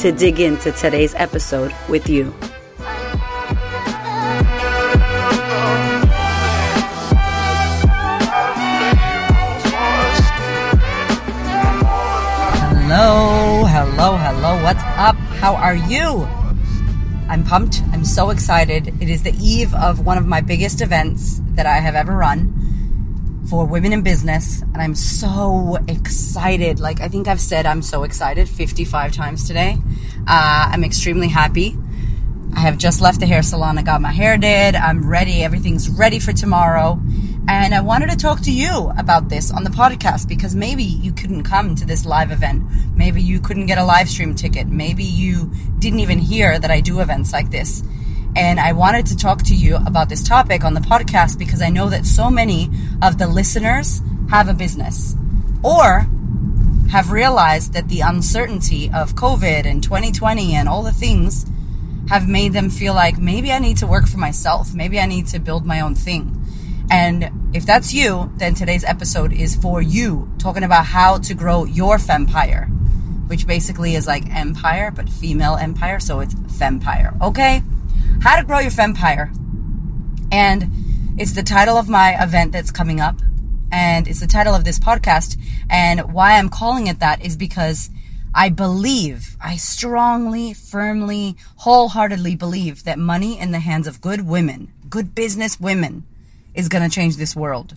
to dig into today's episode with you. Hello, hello, hello. What's up? How are you? I'm pumped. I'm so excited. It is the eve of one of my biggest events that I have ever run for women in business. And I'm so excited. Like, I think I've said I'm so excited 55 times today. Uh, I'm extremely happy. I have just left the hair salon. I got my hair did. I'm ready. Everything's ready for tomorrow. And I wanted to talk to you about this on the podcast because maybe you couldn't come to this live event. Maybe you couldn't get a live stream ticket. Maybe you didn't even hear that I do events like this. And I wanted to talk to you about this topic on the podcast because I know that so many of the listeners have a business or have realized that the uncertainty of COVID and 2020 and all the things have made them feel like maybe I need to work for myself. Maybe I need to build my own thing. And if that's you, then today's episode is for you, talking about how to grow your fempire, which basically is like empire, but female empire. So it's fempire. Okay? How to grow your fempire. And it's the title of my event that's coming up. And it's the title of this podcast. And why I'm calling it that is because I believe, I strongly, firmly, wholeheartedly believe that money in the hands of good women, good business women, is going to change this world.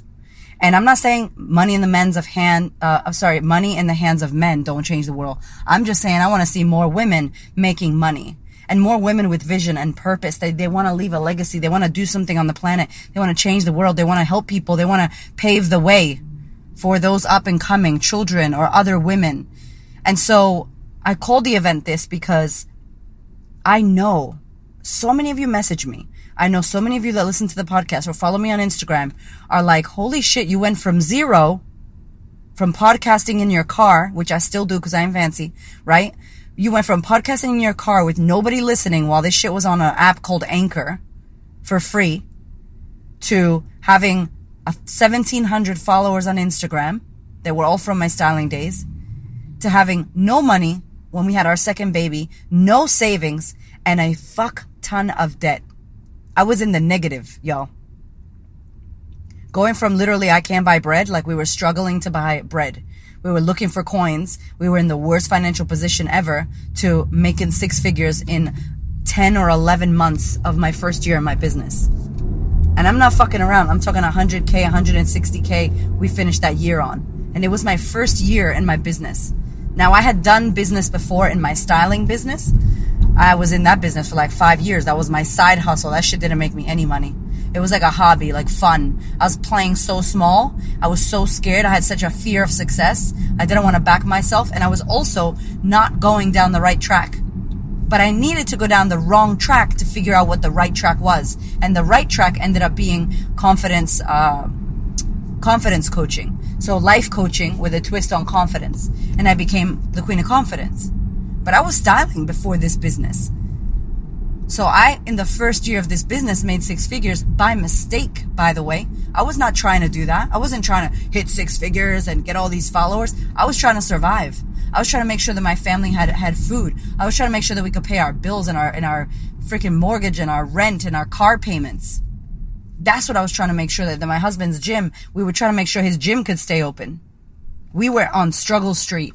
And I'm not saying money in the men's of hand, uh, sorry, money in the hands of men don't change the world. I'm just saying I want to see more women making money and more women with vision and purpose. They, they want to leave a legacy. They want to do something on the planet. They want to change the world. They want to help people. They want to pave the way for those up and coming children or other women. And so I called the event this because I know so many of you message me I know so many of you that listen to the podcast or follow me on Instagram are like, holy shit, you went from zero, from podcasting in your car, which I still do because I'm fancy, right? You went from podcasting in your car with nobody listening while this shit was on an app called Anchor for free to having 1700 followers on Instagram that were all from my styling days to having no money when we had our second baby, no savings, and a fuck ton of debt. I was in the negative, y'all. Going from literally I can't buy bread, like we were struggling to buy bread. We were looking for coins. We were in the worst financial position ever to making six figures in 10 or 11 months of my first year in my business. And I'm not fucking around. I'm talking 100K, 160K we finished that year on. And it was my first year in my business. Now I had done business before in my styling business, I was in that business for like five years. That was my side hustle. That shit didn't make me any money. It was like a hobby, like fun. I was playing so small. I was so scared. I had such a fear of success. I didn't want to back myself. And I was also not going down the right track. But I needed to go down the wrong track to figure out what the right track was. And the right track ended up being confidence, uh, confidence coaching. So life coaching with a twist on confidence. And I became the queen of confidence. But I was styling before this business. So I, in the first year of this business, made six figures by mistake, by the way. I was not trying to do that. I wasn't trying to hit six figures and get all these followers. I was trying to survive. I was trying to make sure that my family had, had food. I was trying to make sure that we could pay our bills and our, and our freaking mortgage and our rent and our car payments. That's what I was trying to make sure that, that my husband's gym, we were trying to make sure his gym could stay open. We were on struggle street.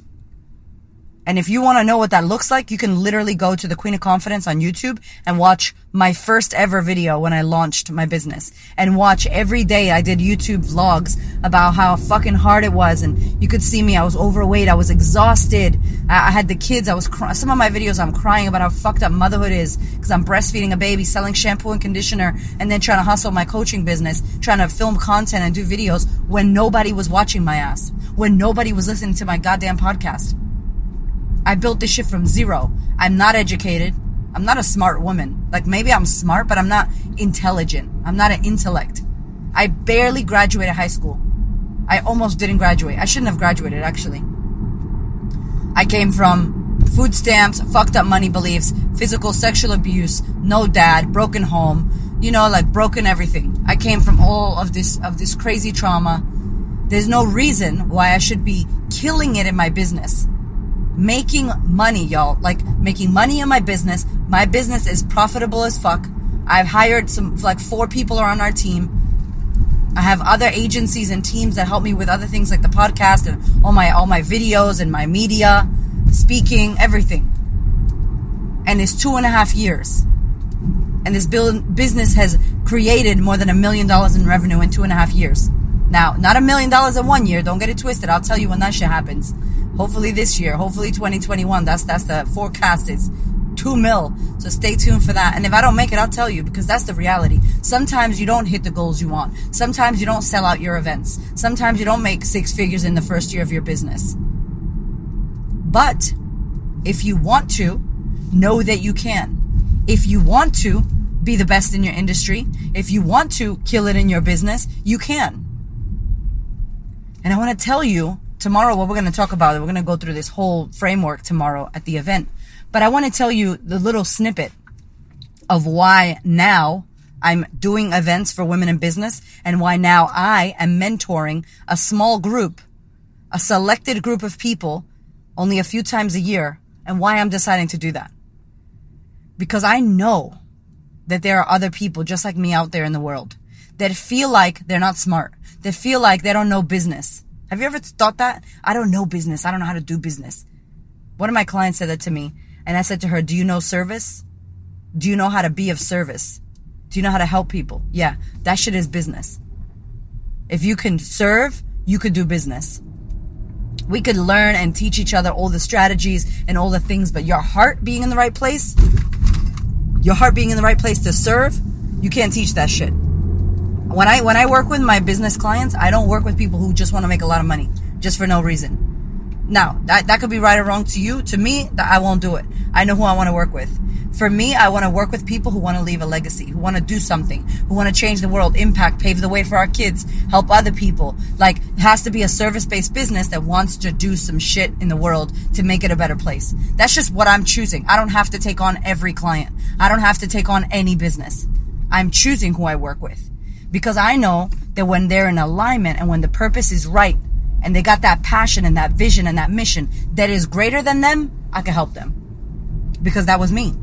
And if you want to know what that looks like, you can literally go to the Queen of Confidence on YouTube and watch my first ever video when I launched my business and watch every day I did YouTube vlogs about how fucking hard it was. And you could see me. I was overweight. I was exhausted. I, had the kids. I was. Some of my videos, I'm crying about how fucked up motherhood is because I'm breastfeeding a baby, selling shampoo and conditioner, and then trying to hustle my coaching business, trying to film content and do videos when nobody was watching my ass, when nobody was listening to my goddamn podcast. I built this shit from zero. I'm not educated. I'm not a smart woman. Like maybe I'm smart, but I'm not intelligent. I'm not an intellect. I barely graduated high school. I almost didn't graduate. I shouldn't have graduated actually. I came from food stamps, fucked up money beliefs, physical sexual abuse, no dad, broken home, you know, like broken everything. I came from all of this of this crazy trauma. There's no reason why I should be killing it in my business. Making money, y'all. Like making money in my business. My business is profitable as fuck. I've hired some like four people are on our team. I have other agencies and teams that help me with other things like the podcast and all my all my videos and my media, speaking, everything. And it's two and a half years. And this build, business has created more than a million dollars in revenue in two and a half years. Now, not a million dollars in one year. Don't get it twisted. I'll tell you when that shit happens. Hopefully this year. Hopefully 2021. That's that's the forecast. Is two mil. So stay tuned for that. And if I don't make it, I'll tell you because that's the reality. Sometimes you don't hit the goals you want. Sometimes you don't sell out your events. Sometimes you don't make six figures in the first year of your business. But if you want to, know that you can. If you want to be the best in your industry, if you want to kill it in your business, you can. And I want to tell you tomorrow what we're going to talk about. We're going to go through this whole framework tomorrow at the event. But I want to tell you the little snippet of why now I'm doing events for women in business and why now I am mentoring a small group, a selected group of people only a few times a year and why I'm deciding to do that. Because I know that there are other people just like me out there in the world that feel like they're not smart, that feel like they don't know business. Have you ever thought that? I don't know business. I don't know how to do business. One of my clients said that to me. And I said to her, Do you know service? Do you know how to be of service? Do you know how to help people? Yeah, that shit is business. If you can serve, you could do business. We could learn and teach each other all the strategies and all the things, but your heart being in the right place, your heart being in the right place to serve, you can't teach that shit. When I when I work with my business clients, I don't work with people who just want to make a lot of money just for no reason. Now, that, that could be right or wrong to you. To me, that I won't do it. I know who I want to work with. For me, I want to work with people who want to leave a legacy, who want to do something, who want to change the world, impact, pave the way for our kids, help other people. Like, it has to be a service-based business that wants to do some shit in the world to make it a better place. That's just what I'm choosing. I don't have to take on every client. I don't have to take on any business. I'm choosing who I work with because I know that when they're in alignment and when the purpose is right, and they got that passion and that vision and that mission that is greater than them, I could help them. Because that was me.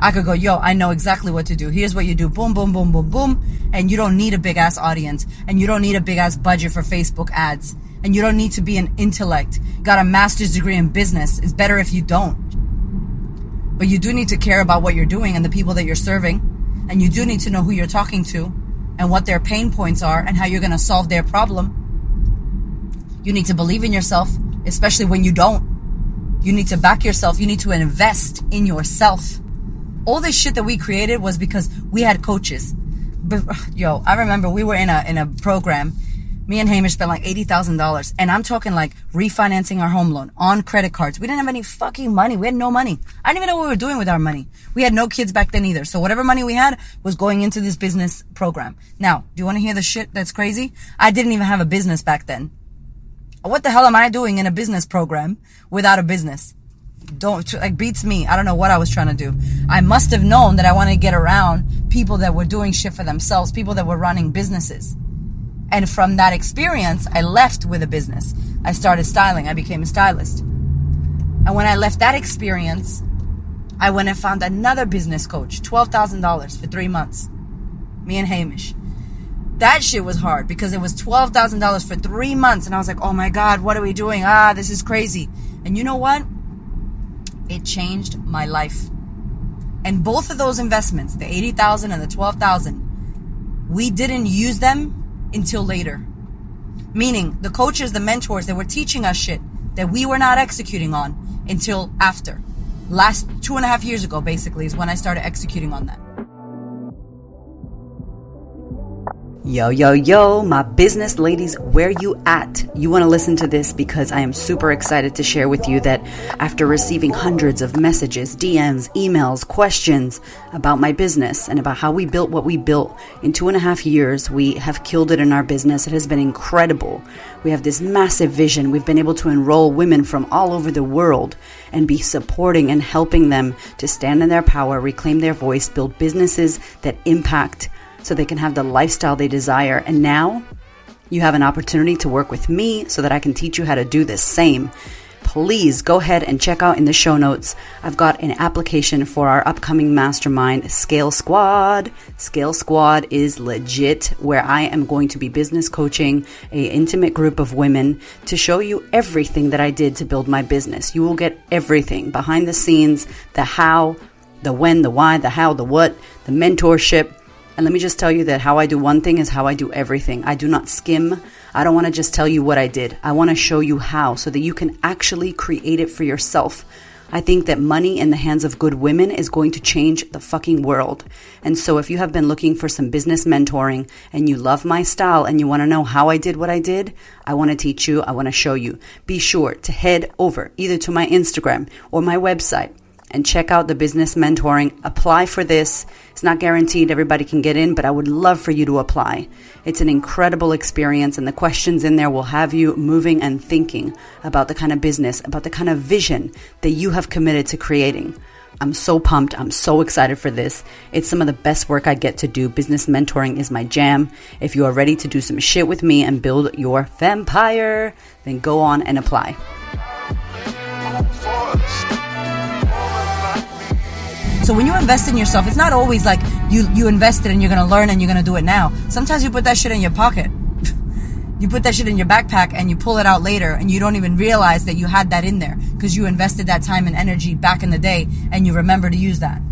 I could go, yo, I know exactly what to do. Here's what you do. Boom, boom, boom, boom, boom. And you don't need a big ass audience. And you don't need a big ass budget for Facebook ads. And you don't need to be an intellect. Got a master's degree in business. It's better if you don't. But you do need to care about what you're doing and the people that you're serving. And you do need to know who you're talking to and what their pain points are and how you're going to solve their problem you need to believe in yourself, especially when you don't. You need to back yourself. You need to invest in yourself. All this shit that we created was because we had coaches. Yo, I remember we were in a in a program. Me and Hamish spent like eighty thousand dollars, and I'm talking like refinancing our home loan on credit cards. We didn't have any fucking money. We had no money. I didn't even know what we were doing with our money. We had no kids back then either. So whatever money we had was going into this business program. Now, do you want to hear the shit that's crazy? I didn't even have a business back then. What the hell am I doing in a business program without a business? Don't like beats me. I don't know what I was trying to do. I must have known that I wanted to get around people that were doing shit for themselves, people that were running businesses. And from that experience, I left with a business. I started styling. I became a stylist. And when I left that experience, I went and found another business coach, $12,000 for three months. Me and Hamish. That shit was hard because it was $12,000 for three months. And I was like, oh my God, what are we doing? Ah, this is crazy. And you know what? It changed my life. And both of those investments, the 80,000 and the 12,000, we didn't use them until later. Meaning the coaches, the mentors that were teaching us shit that we were not executing on until after. Last two and a half years ago, basically, is when I started executing on that. Yo, yo, yo, my business ladies, where you at? You want to listen to this because I am super excited to share with you that after receiving hundreds of messages, DMs, emails, questions about my business and about how we built what we built in two and a half years, we have killed it in our business. It has been incredible. We have this massive vision. We've been able to enroll women from all over the world and be supporting and helping them to stand in their power, reclaim their voice, build businesses that impact so they can have the lifestyle they desire. And now you have an opportunity to work with me so that I can teach you how to do the same. Please go ahead and check out in the show notes. I've got an application for our upcoming mastermind, Scale Squad. Scale Squad is legit, where I am going to be business coaching a intimate group of women to show you everything that I did to build my business. You will get everything behind the scenes, the how, the when, the why, the how, the what, the mentorship, and let me just tell you that how I do one thing is how I do everything. I do not skim. I don't want to just tell you what I did. I want to show you how so that you can actually create it for yourself. I think that money in the hands of good women is going to change the fucking world. And so if you have been looking for some business mentoring and you love my style and you want to know how I did what I did, I want to teach you. I want to show you. Be sure to head over either to my Instagram or my website and check out the business mentoring. Apply for this. It's not guaranteed everybody can get in, but I would love for you to apply. It's an incredible experience, and the questions in there will have you moving and thinking about the kind of business, about the kind of vision that you have committed to creating. I'm so pumped. I'm so excited for this. It's some of the best work I get to do. Business mentoring is my jam. If you are ready to do some shit with me and build your fempire, then go on and apply. So when you invest in yourself, it's not always like you you invested and you're gonna learn and you're gonna do it now. Sometimes you put that shit in your pocket. you put that shit in your backpack and you pull it out later and you don't even realize that you had that in there because you invested that time and energy back in the day and you remember to use that.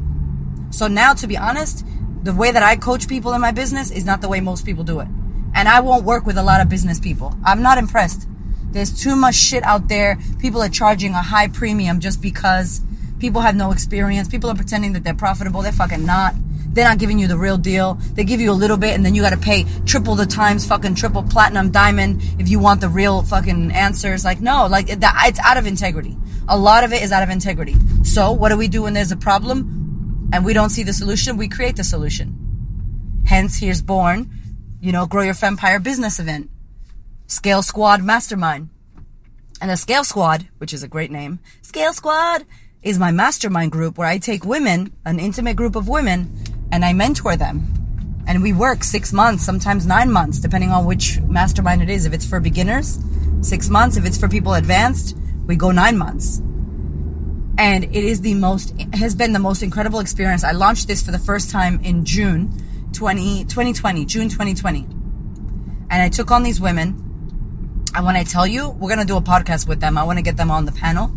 So now, to be honest, the way that I coach people in my business is not the way most people do it. And I won't work with a lot of business people. I'm not impressed. There's too much shit out there. People are charging a high premium just because People have no experience. People are pretending that they're profitable. They're fucking not. They're not giving you the real deal. They give you a little bit and then you gotta pay triple the times, fucking triple platinum diamond if you want the real fucking answers. Like, no, like, it's out of integrity. A lot of it is out of integrity. So, what do we do when there's a problem and we don't see the solution? We create the solution. Hence, here's born, you know, Grow Your Fempire business event. Scale Squad Mastermind. And the Scale Squad, which is a great name, Scale Squad is my mastermind group where I take women, an intimate group of women, and I mentor them. And we work six months, sometimes nine months, depending on which mastermind it is. If it's for beginners, six months. If it's for people advanced, we go nine months. And it is the most, has been the most incredible experience. I launched this for the first time in June 20, 2020, June 2020. And I took on these women. And when I tell you, we're going to do a podcast with them. I want to get them on the panel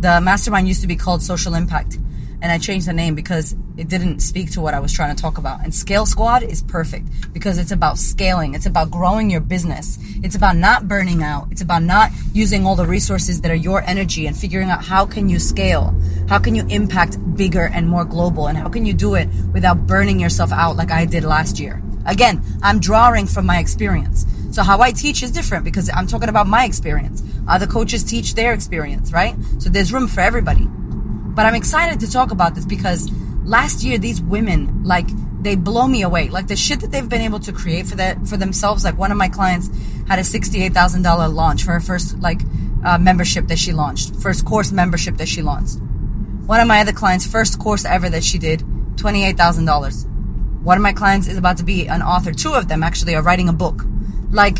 the mastermind used to be called Social Impact, and I changed the name because it didn't speak to what I was trying to talk about. And Scale Squad is perfect because it's about scaling. It's about growing your business. It's about not burning out. It's about not using all the resources that are your energy and figuring out how can you scale? How can you impact bigger and more global? And how can you do it without burning yourself out like I did last year? Again, I'm drawing from my experience. So how I teach is different because I'm talking about my experience. Other coaches teach their experience, right? So there's room for everybody. But I'm excited to talk about this because last year these women like they blow me away. Like the shit that they've been able to create for that for themselves. Like one of my clients had a sixty-eight thousand dollar launch for her first like uh, membership that she launched, first course membership that she launched. One of my other clients' first course ever that she did, twenty-eight thousand dollars. One of my clients is about to be an author. Two of them actually are writing a book like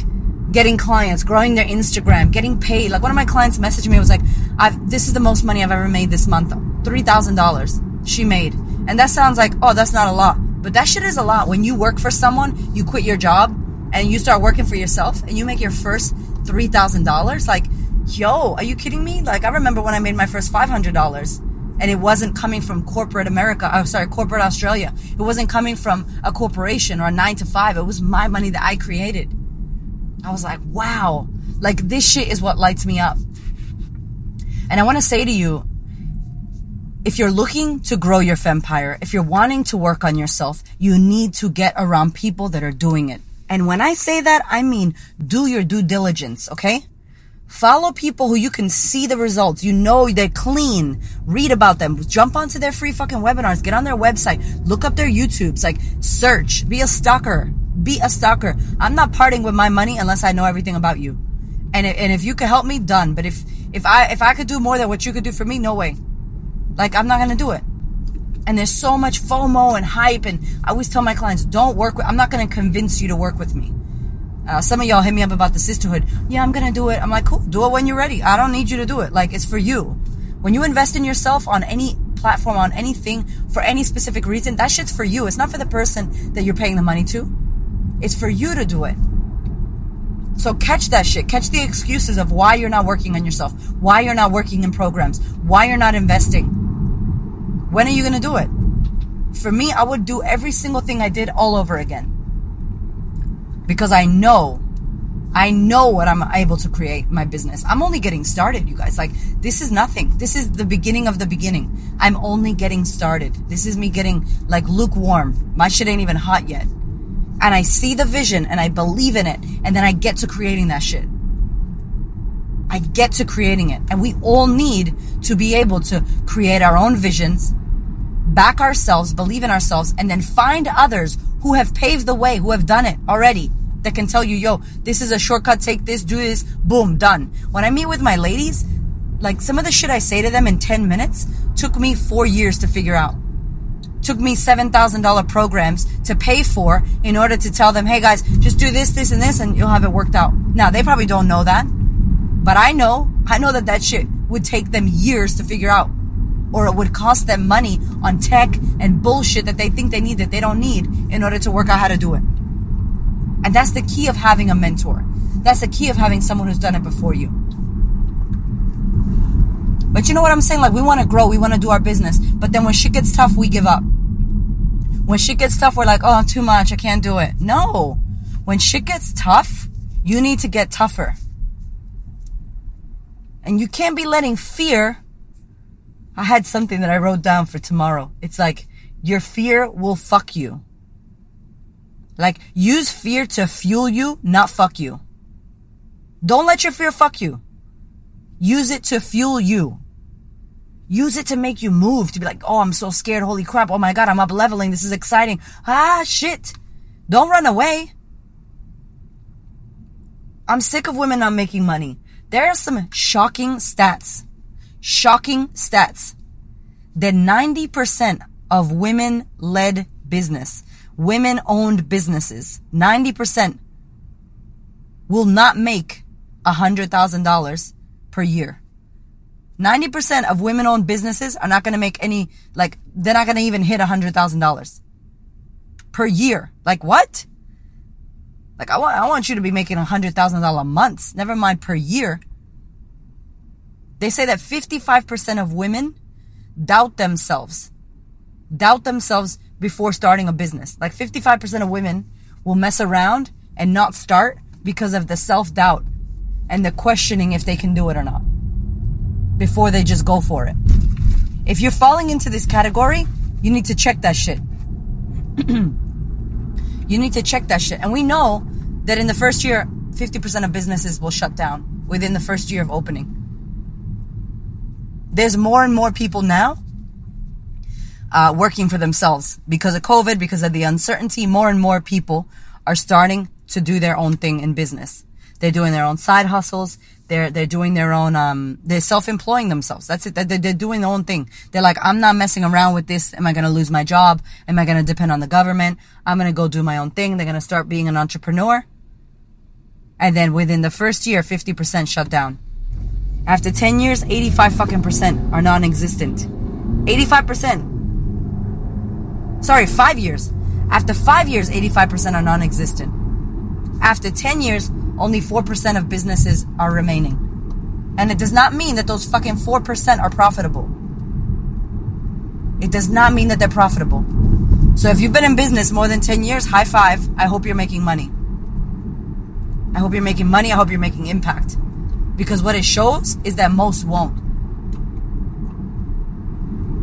getting clients, growing their Instagram, getting paid. Like one of my clients messaged me, was like, I've, this is the most money I've ever made this month. $3,000 she made. And that sounds like, oh, that's not a lot. But that shit is a lot. When you work for someone, you quit your job and you start working for yourself and you make your first $3,000. Like, yo, are you kidding me? Like, I remember when I made my first $500 and it wasn't coming from corporate America. I'm oh, sorry, corporate Australia. It wasn't coming from a corporation or a nine to five. It was my money that I created. I was like, wow, like this shit is what lights me up. And I want to say to you, if you're looking to grow your empire, if you're wanting to work on yourself, you need to get around people that are doing it. And when I say that, I mean do your due diligence, okay? Follow people who you can see the results. You know they're clean. Read about them. Jump onto their free fucking webinars. Get on their website. Look up their YouTubes. Like search. Be a stalker. Be a stalker. I'm not parting with my money unless I know everything about you. And if, and if you could help me, done. But if if I if I could do more than what you could do for me, no way. Like I'm not gonna do it. And there's so much FOMO and hype. And I always tell my clients, don't work with. I'm not gonna convince you to work with me. Uh, some of y'all hit me up about the sisterhood. Yeah, I'm gonna do it. I'm like, cool, do it when you're ready. I don't need you to do it. Like, it's for you. When you invest in yourself on any platform, on anything, for any specific reason, that shit's for you. It's not for the person that you're paying the money to. It's for you to do it. So catch that shit. Catch the excuses of why you're not working on yourself, why you're not working in programs, why you're not investing. When are you gonna do it? For me, I would do every single thing I did all over again because I know I know what I'm able to create my business. I'm only getting started, you guys. Like, this is nothing. This is the beginning of the beginning. I'm only getting started. This is me getting like lukewarm. My shit ain't even hot yet. And I see the vision and I believe in it. And then I get to creating that shit. I get to creating it. And we all need to be able to create our own visions, back ourselves, believe in ourselves, and then find others who have paved the way, who have done it already that can tell you, yo, this is a shortcut, take this, do this, boom, done. When I meet with my ladies, like some of the shit I say to them in 10 minutes took me four years to figure out. Took me $7,000 programs to pay for in order to tell them, hey guys, just do this, this, and this, and you'll have it worked out. Now, they probably don't know that, but I know, I know that that shit would take them years to figure out. Or it would cost them money on tech and bullshit that they think they need that they don't need in order to work out how to do it. And that's the key of having a mentor. That's the key of having someone who's done it before you. But you know what I'm saying? Like, we want to grow, we want to do our business. But then when shit gets tough, we give up. When shit gets tough, we're like, oh, too much, I can't do it. No. When shit gets tough, you need to get tougher. And you can't be letting fear. I had something that I wrote down for tomorrow. It's like, your fear will fuck you. Like, use fear to fuel you, not fuck you. Don't let your fear fuck you. Use it to fuel you. Use it to make you move, to be like, oh, I'm so scared. Holy crap. Oh my God, I'm up leveling. This is exciting. Ah, shit. Don't run away. I'm sick of women not making money. There are some shocking stats. Shocking stats. That 90% of women led business women owned businesses, 90% will not make $100,000 per year. 90% of women owned businesses are not going to make any, like, they're not going to even hit $100,000 per year. Like, what? Like, I want, I want you to be making $100,000 months, never mind per year. They say that 55% of women doubt themselves, doubt themselves before starting a business. Like 55% of women will mess around and not start because of the self doubt and the questioning if they can do it or not before they just go for it. If you're falling into this category, you need to check that shit. you need to check that shit. And we know that in the first year, 50% of businesses will shut down within the first year of opening. There's more and more people now uh, working for themselves because of COVID, because of the uncertainty. More and more people are starting to do their own thing in business. They're doing their own side hustles. They're they're doing their own. Um, they're self-employing themselves. That's it. They're, they're doing their own thing. They're like, I'm not messing around with this. Am I going to lose my job? Am I going to depend on the government? I'm going to go do my own thing. They're going to start being an entrepreneur. And then within the first year, 50% shut down. After 10 years, 85 fucking percent are non-existent. 85%. Sorry, five years. After five years, 85% are non existent. After 10 years, only 4% of businesses are remaining. And it does not mean that those fucking 4% are profitable. It does not mean that they're profitable. So if you've been in business more than 10 years, high five. I hope you're making money. I hope you're making money. I hope you're making impact. Because what it shows is that most won't.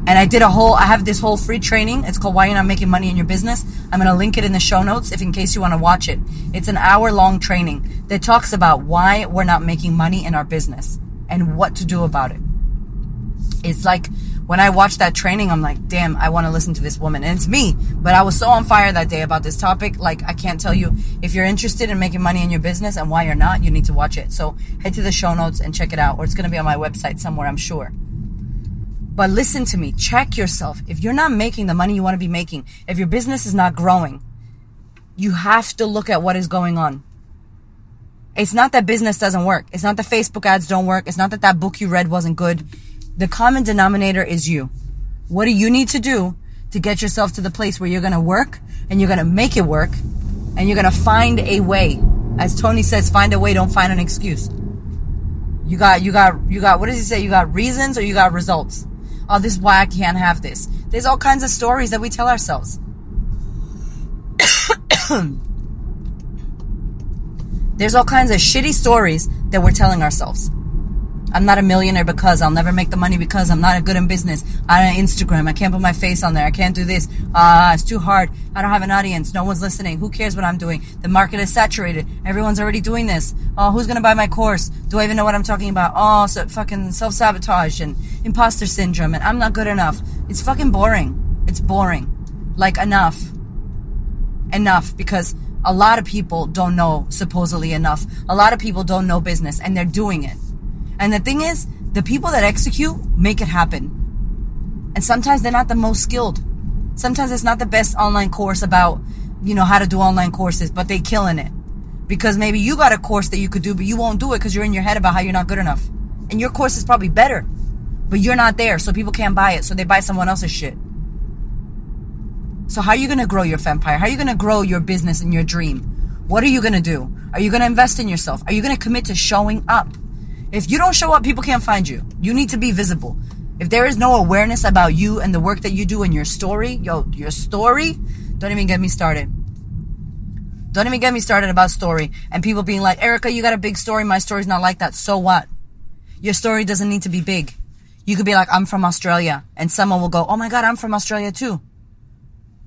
And I did a whole, I have this whole free training. It's called Why You're Not Making Money in Your Business. I'm going to link it in the show notes if in case you want to watch it. It's an hour long training that talks about why we're not making money in our business and what to do about it. It's like when I watched that training, I'm like, damn, I want to listen to this woman. And it's me. But I was so on fire that day about this topic. Like, I can't tell you if you're interested in making money in your business and why you're not, you need to watch it. So head to the show notes and check it out, or it's going to be on my website somewhere, I'm sure. But listen to me, check yourself. If you're not making the money you want to be making, if your business is not growing, you have to look at what is going on. It's not that business doesn't work. It's not that Facebook ads don't work. It's not that that book you read wasn't good the common denominator is you. What do you need to do to get yourself to the place where you're going to work and you're going to make it work and you're going to find a way? As Tony says, find a way, don't find an excuse. You got, you got, you got, what does he say? You got reasons or you got results? Oh, this is why I can't have this. There's all kinds of stories that we tell ourselves. There's all kinds of shitty stories that we're telling ourselves. I'm not a millionaire because I'll never make the money because I'm not good in business. I don't Instagram. I can't put my face on there. I can't do this. Uh, it's too hard. I don't have an audience. No one's listening. Who cares what I'm doing? The market is saturated. Everyone's already doing this. Oh, who's to buy my course? Do I even know what I'm talking about? Oh, so fucking self-sabotage and imposter syndrome and I'm not good enough. It's fucking boring. It's boring. Like enough. Enough because a lot of people don't know supposedly enough. A lot of people don't know business and they're doing it. And the thing is, the people that execute make it happen. And sometimes they're not the most skilled. Sometimes it's not the best online course about, you know, how to do online courses, but they killing it. Because maybe you got a course that you could do, but you won't do it because you're in your head about how you're not good enough. And your course is probably better, but you're not there, so people can't buy it, so they buy someone else's shit. So how are you going to grow your empire? How are you going to grow your business and your dream? What are you going to do? Are you going to invest in yourself? Are you going to commit to showing up? If you don't show up, people can't find you. You need to be visible. If there is no awareness about you and the work that you do and your story, yo, your story, don't even get me started. Don't even get me started about story and people being like, Erica, you got a big story. My story's not like that. So what? Your story doesn't need to be big. You could be like, I'm from Australia and someone will go, Oh my God, I'm from Australia too.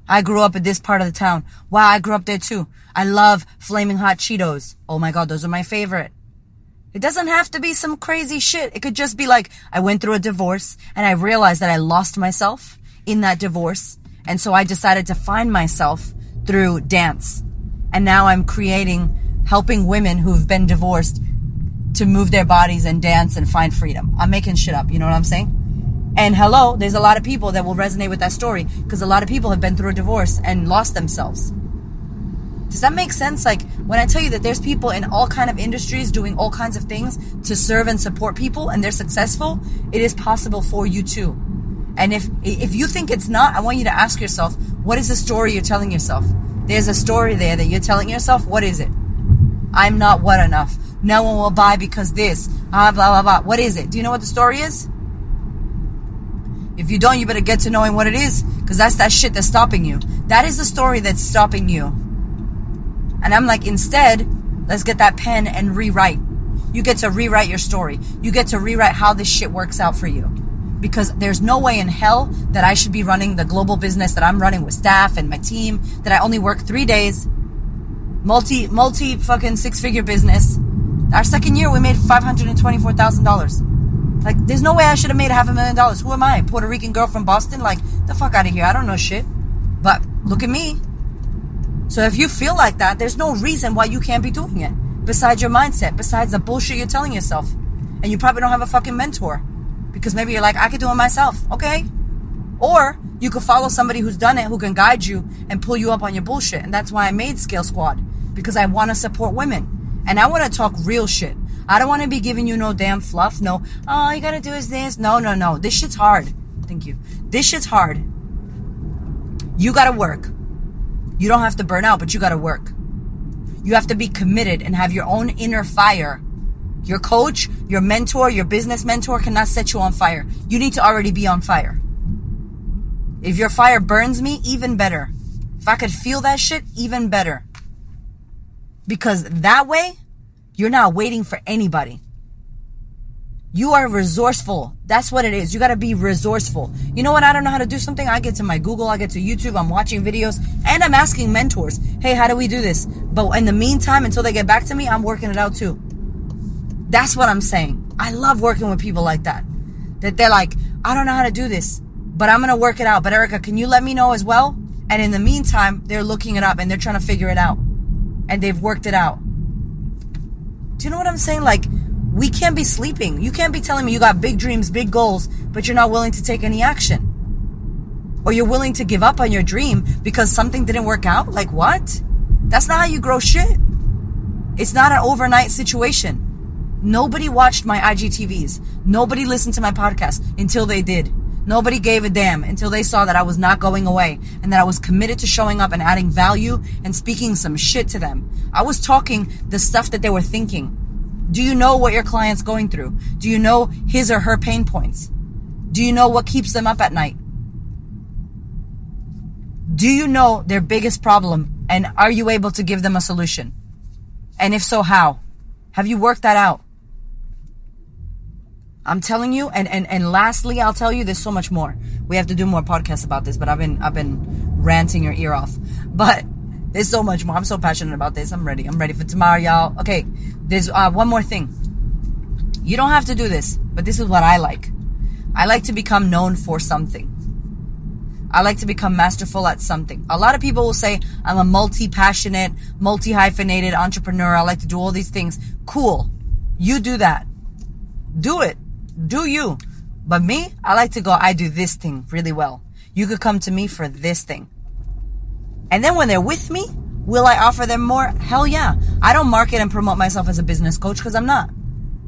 I grew up in this part of the town. Wow, I grew up there too. I love flaming hot Cheetos. Oh my God, those are my favorite. It doesn't have to be some crazy shit. It could just be like, I went through a divorce and I realized that I lost myself in that divorce. And so I decided to find myself through dance. And now I'm creating, helping women who've been divorced to move their bodies and dance and find freedom. I'm making shit up. You know what I'm saying? And hello, there's a lot of people that will resonate with that story because a lot of people have been through a divorce and lost themselves. Does that make sense? Like when I tell you that there's people in all kind of industries doing all kinds of things to serve and support people and they're successful, it is possible for you too. And if if you think it's not, I want you to ask yourself, what is the story you're telling yourself? There's a story there that you're telling yourself. What is it? I'm not what enough. No one will buy because this. Ah, blah blah blah. What is it? Do you know what the story is? If you don't, you better get to knowing what it is, because that's that shit that's stopping you. That is the story that's stopping you. And I'm like, instead, let's get that pen and rewrite. You get to rewrite your story. You get to rewrite how this shit works out for you. Because there's no way in hell that I should be running the global business that I'm running with staff and my team, that I only work three days, multi, multi fucking six figure business. Our second year, we made $524,000. Like, there's no way I should have made half a million dollars. Who am I? Puerto Rican girl from Boston? Like, the fuck out of here. I don't know shit. But look at me. So if you feel like that, there's no reason why you can't be doing it. Besides your mindset, besides the bullshit you're telling yourself. And you probably don't have a fucking mentor. Because maybe you're like, I could do it myself. Okay. Or you could follow somebody who's done it, who can guide you and pull you up on your bullshit. And that's why I made Scale Squad. Because I want to support women. And I want to talk real shit. I don't want to be giving you no damn fluff. No, oh, all you gotta do is this. No, no, no. This shit's hard. Thank you. This shit's hard. You gotta work. You don't have to burn out, but you got to work. You have to be committed and have your own inner fire. Your coach, your mentor, your business mentor cannot set you on fire. You need to already be on fire. If your fire burns me, even better. If I could feel that shit, even better. Because that way, you're not waiting for anybody. You are resourceful. That's what it is. You got to be resourceful. You know what? I don't know how to do something. I get to my Google, I get to YouTube, I'm watching videos, and I'm asking mentors, hey, how do we do this? But in the meantime, until they get back to me, I'm working it out too. That's what I'm saying. I love working with people like that. That they're like, I don't know how to do this, but I'm going to work it out. But Erica, can you let me know as well? And in the meantime, they're looking it up and they're trying to figure it out. And they've worked it out. Do you know what I'm saying? Like, we can't be sleeping. You can't be telling me you got big dreams, big goals, but you're not willing to take any action. Or you're willing to give up on your dream because something didn't work out? Like what? That's not how you grow shit. It's not an overnight situation. Nobody watched my IGTVs. Nobody listened to my podcast until they did. Nobody gave a damn until they saw that I was not going away and that I was committed to showing up and adding value and speaking some shit to them. I was talking the stuff that they were thinking. Do you know what your client's going through? Do you know his or her pain points? Do you know what keeps them up at night? Do you know their biggest problem and are you able to give them a solution? And if so, how? Have you worked that out? I'm telling you, and, and, and lastly, I'll tell you there's so much more. We have to do more podcasts about this, but I've been I've been ranting your ear off. But there's so much more. I'm so passionate about this. I'm ready. I'm ready for tomorrow, y'all. Okay, there's uh, one more thing. You don't have to do this, but this is what I like. I like to become known for something. I like to become masterful at something. A lot of people will say, I'm a multi passionate, multi hyphenated entrepreneur. I like to do all these things. Cool. You do that. Do it. Do you. But me, I like to go, I do this thing really well. You could come to me for this thing. And then when they're with me, will I offer them more? Hell yeah. I don't market and promote myself as a business coach because I'm not.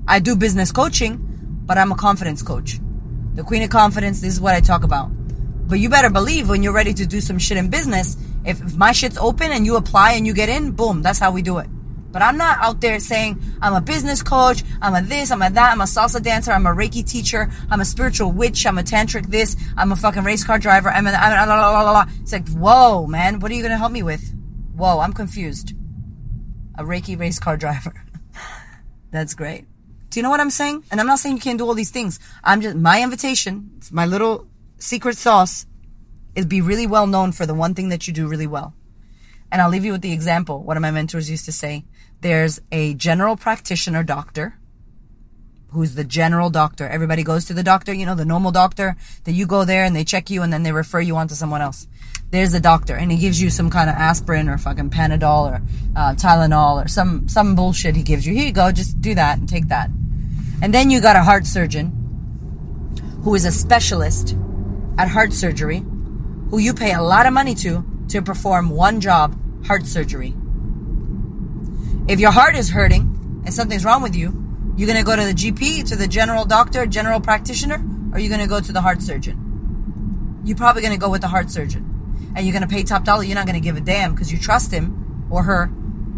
I do business coaching, but I'm a confidence coach. The queen of confidence, this is what I talk about. But you better believe when you're ready to do some shit in business, if, if my shit's open and you apply and you get in, boom, that's how we do it. But I'm not out there saying I'm a business coach, I'm a this, I'm a that, I'm a salsa dancer, I'm a Reiki teacher, I'm a spiritual witch, I'm a tantric this, I'm a fucking race car driver, I'm a. It's like, whoa, man, what are you gonna help me with? Whoa, I'm confused. A Reiki race car driver. That's great. Do you know what I'm saying? And I'm not saying you can't do all these things. I'm just, my invitation, my little secret sauce is be really well known for the one thing that you do really well. And I'll leave you with the example. One of my mentors used to say, there's a general practitioner doctor who's the general doctor. Everybody goes to the doctor, you know, the normal doctor that you go there and they check you and then they refer you on to someone else. There's the doctor and he gives you some kind of aspirin or fucking Panadol or uh, Tylenol or some, some bullshit he gives you. Here you go. Just do that and take that. And then you got a heart surgeon who is a specialist at heart surgery who you pay a lot of money to to perform one job, heart surgery. If your heart is hurting and something's wrong with you, you're going to go to the GP, to the general doctor, general practitioner, or you're going to go to the heart surgeon. You're probably going to go with the heart surgeon. And you're going to pay top dollar. You're not going to give a damn because you trust him or her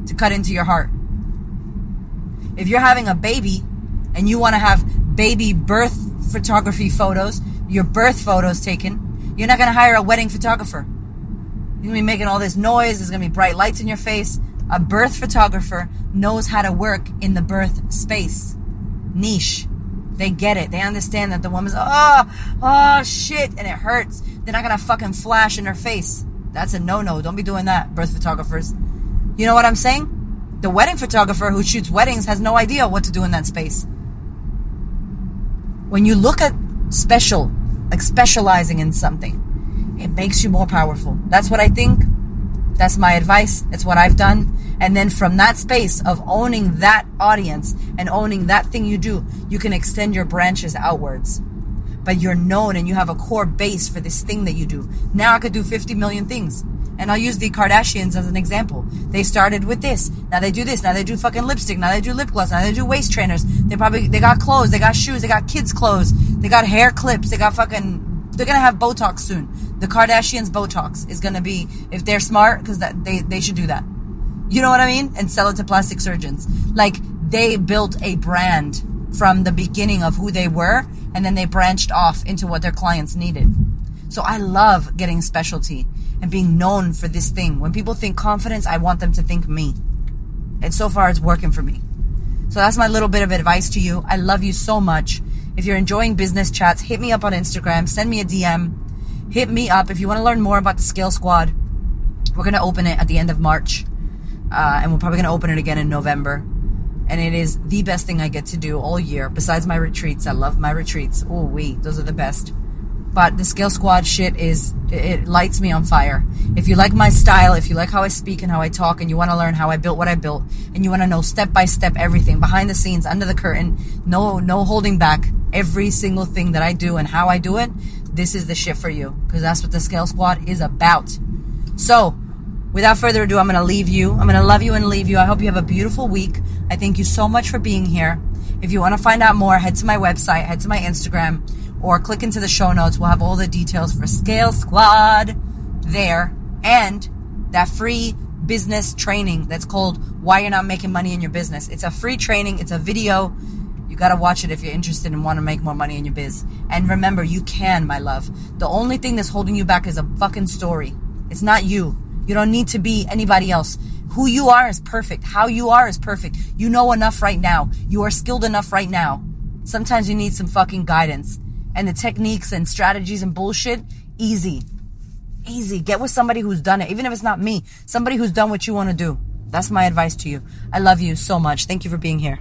to cut into your heart. If you're having a baby and you want to have baby birth photography photos, your birth photos taken, you're not going to hire a wedding photographer. You're going to be making all this noise. There's going to be bright lights in your face. A birth photographer knows how to work in the birth space niche. They get it. They understand that the woman's, oh, oh, shit, and it hurts. They're not gonna fucking flash in her face. That's a no no. Don't be doing that, birth photographers. You know what I'm saying? The wedding photographer who shoots weddings has no idea what to do in that space. When you look at special, like specializing in something, it makes you more powerful. That's what I think. That's my advice. It's what I've done. And then from that space of owning that audience and owning that thing you do, you can extend your branches outwards. But you're known and you have a core base for this thing that you do. Now I could do 50 million things. And I'll use the Kardashians as an example. They started with this. Now they do this. Now they do fucking lipstick. Now they do lip gloss. Now they do waist trainers. They probably, they got clothes. They got shoes. They got kids clothes. They got hair clips. They got fucking, they're gonna have Botox soon. The Kardashians Botox is gonna be, if they're smart, because they, they should do that. You know what I mean? And sell it to plastic surgeons. Like they built a brand from the beginning of who they were and then they branched off into what their clients needed. So I love getting specialty and being known for this thing. When people think confidence, I want them to think me. And so far it's working for me. So that's my little bit of advice to you. I love you so much. If you're enjoying business chats, hit me up on Instagram, send me a DM, hit me up. If you want to learn more about the Scale Squad, we're going to open it at the end of March. Uh, and we're probably going to open it again in November. And it is the best thing I get to do all year, besides my retreats. I love my retreats. Oh, we, those are the best. But the Scale Squad shit is, it lights me on fire. If you like my style, if you like how I speak and how I talk, and you want to learn how I built what I built, and you want to know step by step everything behind the scenes, under the curtain, no, no holding back, every single thing that I do and how I do it, this is the shit for you. Because that's what the Scale Squad is about. So, without further ado, I'm going to leave you. I'm going to love you and leave you. I hope you have a beautiful week. I thank you so much for being here. If you want to find out more, head to my website, head to my Instagram or click into the show notes. We'll have all the details for Scale Squad there and that free business training that's called Why You're Not Making Money in Your Business. It's a free training, it's a video. You got to watch it if you're interested and want to make more money in your biz. And remember, you can, my love. The only thing that's holding you back is a fucking story. It's not you. You don't need to be anybody else. Who you are is perfect. How you are is perfect. You know enough right now. You are skilled enough right now. Sometimes you need some fucking guidance and the techniques and strategies and bullshit, easy. Easy. Get with somebody who's done it, even if it's not me, somebody who's done what you want to do. That's my advice to you. I love you so much. Thank you for being here.